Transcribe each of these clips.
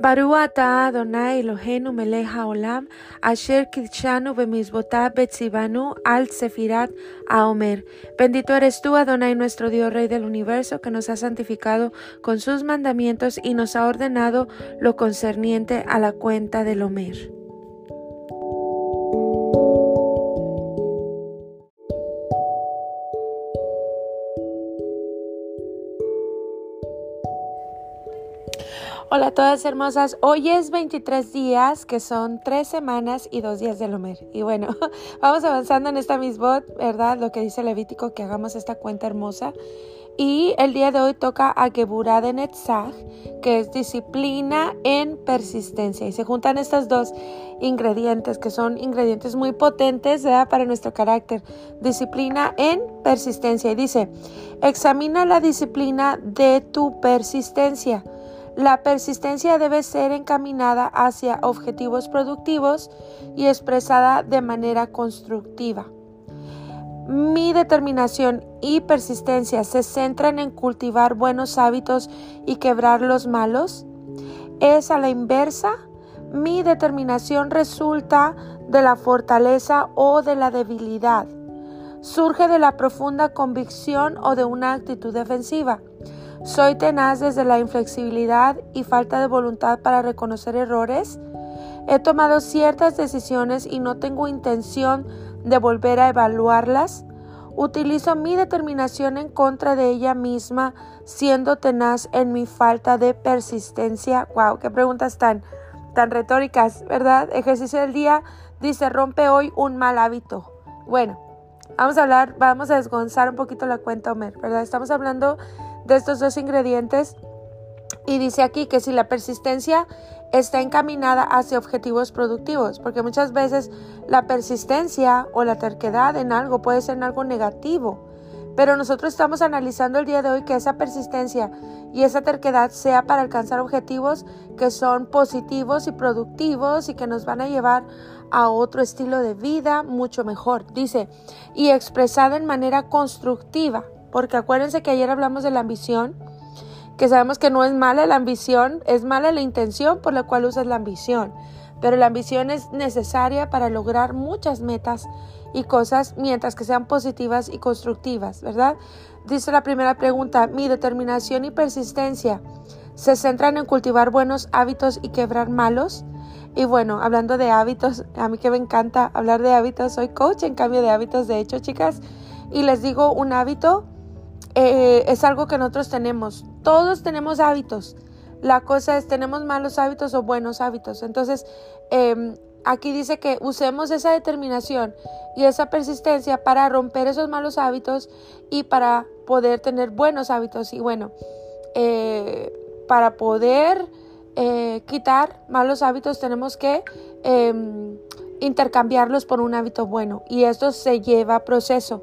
Baruata Adonai Eloheinu melech haolam, asher kidshanu bemizbotab betzibanu al sefirat aomer. Bendito eres tú, Adonai, nuestro Dios, Rey del universo, que nos ha santificado con sus mandamientos y nos ha ordenado lo concerniente a la cuenta del Omer. Hola a todas hermosas, hoy es 23 días, que son 3 semanas y 2 días de Lomer. Y bueno, vamos avanzando en esta misbot, ¿verdad? Lo que dice Levítico, que hagamos esta cuenta hermosa. Y el día de hoy toca a Geburah de Netzach, que es disciplina en persistencia. Y se juntan estos dos ingredientes, que son ingredientes muy potentes ¿verdad? para nuestro carácter. Disciplina en persistencia. Y dice, examina la disciplina de tu persistencia la persistencia debe ser encaminada hacia objetivos productivos y expresada de manera constructiva. Mi determinación y persistencia se centran en cultivar buenos hábitos y quebrar los malos. Es a la inversa. Mi determinación resulta de la fortaleza o de la debilidad. Surge de la profunda convicción o de una actitud defensiva. Soy tenaz desde la inflexibilidad y falta de voluntad para reconocer errores. He tomado ciertas decisiones y no tengo intención de volver a evaluarlas. Utilizo mi determinación en contra de ella misma, siendo tenaz en mi falta de persistencia. Wow, qué preguntas tan, tan retóricas, ¿verdad? Ejercicio del día dice, rompe hoy un mal hábito. Bueno, vamos a hablar, vamos a desgonzar un poquito la cuenta, Homer, ¿verdad? Estamos hablando de estos dos ingredientes. Y dice aquí que si la persistencia está encaminada hacia objetivos productivos, porque muchas veces la persistencia o la terquedad en algo puede ser en algo negativo, pero nosotros estamos analizando el día de hoy que esa persistencia y esa terquedad sea para alcanzar objetivos que son positivos y productivos y que nos van a llevar a otro estilo de vida mucho mejor, dice, y expresada en manera constructiva, porque acuérdense que ayer hablamos de la ambición, que sabemos que no es mala la ambición, es mala la intención por la cual usas la ambición. Pero la ambición es necesaria para lograr muchas metas y cosas mientras que sean positivas y constructivas, ¿verdad? Dice la primera pregunta, mi determinación y persistencia se centran en cultivar buenos hábitos y quebrar malos. Y bueno, hablando de hábitos, a mí que me encanta hablar de hábitos, soy coach en cambio de hábitos, de hecho, chicas, y les digo un hábito eh, es algo que nosotros tenemos. Todos tenemos hábitos. La cosa es, ¿tenemos malos hábitos o buenos hábitos? Entonces, em, aquí dice que usemos esa determinación y esa persistencia para romper esos malos hábitos y para poder tener buenos hábitos. Y bueno, eh, para poder eh, quitar malos hábitos tenemos que em, intercambiarlos por un hábito bueno y esto se lleva proceso.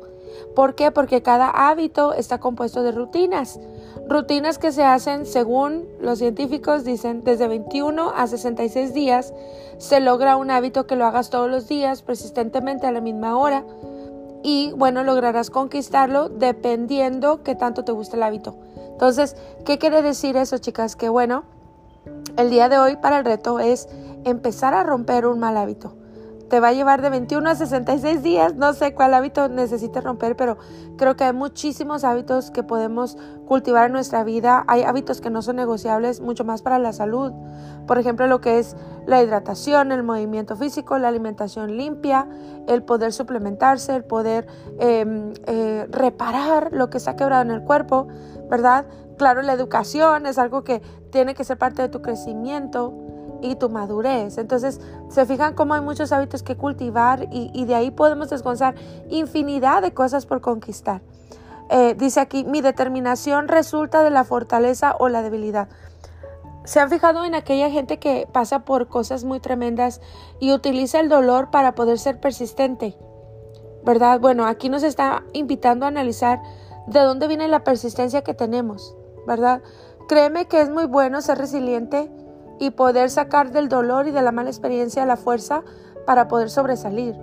¿Por qué? Porque cada hábito está compuesto de rutinas. Rutinas que se hacen, según los científicos dicen, desde 21 a 66 días. Se logra un hábito que lo hagas todos los días, persistentemente a la misma hora. Y bueno, lograrás conquistarlo dependiendo qué tanto te guste el hábito. Entonces, ¿qué quiere decir eso, chicas? Que bueno, el día de hoy para el reto es empezar a romper un mal hábito te va a llevar de 21 a 66 días. No sé cuál hábito necesites romper, pero creo que hay muchísimos hábitos que podemos cultivar en nuestra vida. Hay hábitos que no son negociables, mucho más para la salud. Por ejemplo, lo que es la hidratación, el movimiento físico, la alimentación limpia, el poder suplementarse, el poder em, eh, reparar lo que está quebrado en el cuerpo, ¿verdad? Claro, la educación es algo que tiene que ser parte de tu crecimiento y tu madurez. Entonces, se fijan cómo hay muchos hábitos que cultivar y, de ahí podemos desgonzar infinidad de cosas por conquistar. Eh, dice aquí, mi determinación resulta de la fortaleza o la debilidad. ¿Se han fijado en aquella gente que pasa por cosas muy tremendas y utiliza el dolor para poder ser persistente? ¿Verdad? Bueno, aquí nos está invitando a analizar de dónde viene la persistencia que tenemos, ¿verdad? Créeme que es muy bueno ser resiliente y poder sacar del dolor y de la mala experiencia la fuerza para poder sobresalir.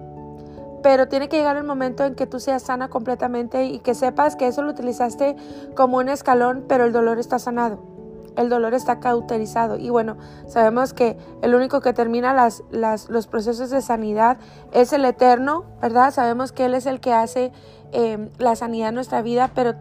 Pero tiene que llegar el momento en que tú seas sana completamente y que sepas que eso lo utilizaste como un escalón, pero el dolor está sanado. el dolor está cauterizado. Y bueno, sabemos que el único que termina los procesos de sanidad es el eterno, ¿verdad? Sabemos que Él es el que hace em, la sanidad en nuestra vida, pero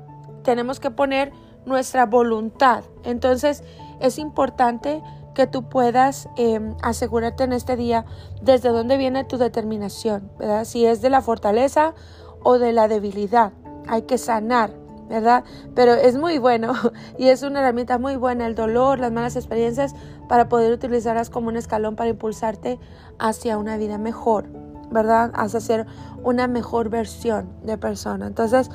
tenemos que poner nuestra voluntad. Entonces, es importante que tú puedas em, asegurarte en este día desde dónde viene tu determinación, ¿verdad? Si es de la fortaleza o de la debilidad. Hay que sanar, ¿verdad? Pero es muy bueno y es una herramienta muy buena el dolor, las malas experiencias para poder utilizarlas como un escalón para impulsarte hacia una vida mejor, ¿verdad? Hacia ser una mejor versión de persona. Entonces,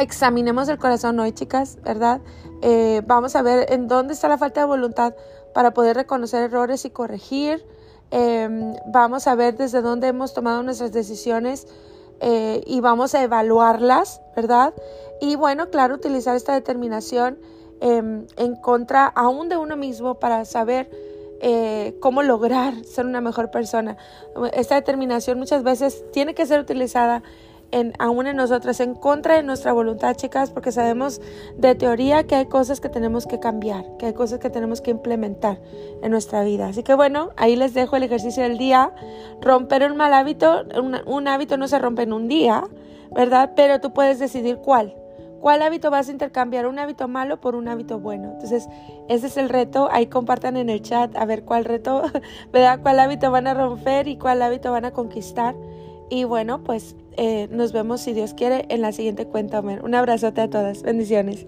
examinemos el corazón hoy, chicas, ¿verdad? Eh, vamos a ver en dónde está la falta de voluntad para poder reconocer errores y corregir. Em, vamos a ver desde dónde hemos tomado nuestras decisiones eh, y vamos a evaluarlas, ¿verdad? Y bueno, claro, utilizar esta determinación em, en contra aún de uno mismo para saber eh, cómo lograr ser una mejor persona. Esta determinación muchas veces tiene que ser utilizada en, aún en nosotras, en contra de nuestra voluntad, chicas, porque sabemos de teoría que hay cosas que tenemos que cambiar, que hay cosas que tenemos que implementar en nuestra vida. Así que bueno, ahí les dejo el ejercicio del día. Romper un mal hábito, un, hábito no se rompe en un día, ¿verdad? Pero tú puedes decidir cuál. ¿Cuál hábito vas a intercambiar? ¿Un hábito malo por un hábito bueno? Entonces, ese es el reto. Ahí compartan en el chat a ver cuál reto, ¿verdad? ¿Cuál hábito van a romper y cuál hábito van a conquistar? Y bueno, pues eh, nos vemos si Dios quiere en la siguiente cuenta. Un abrazote a todas. Bendiciones.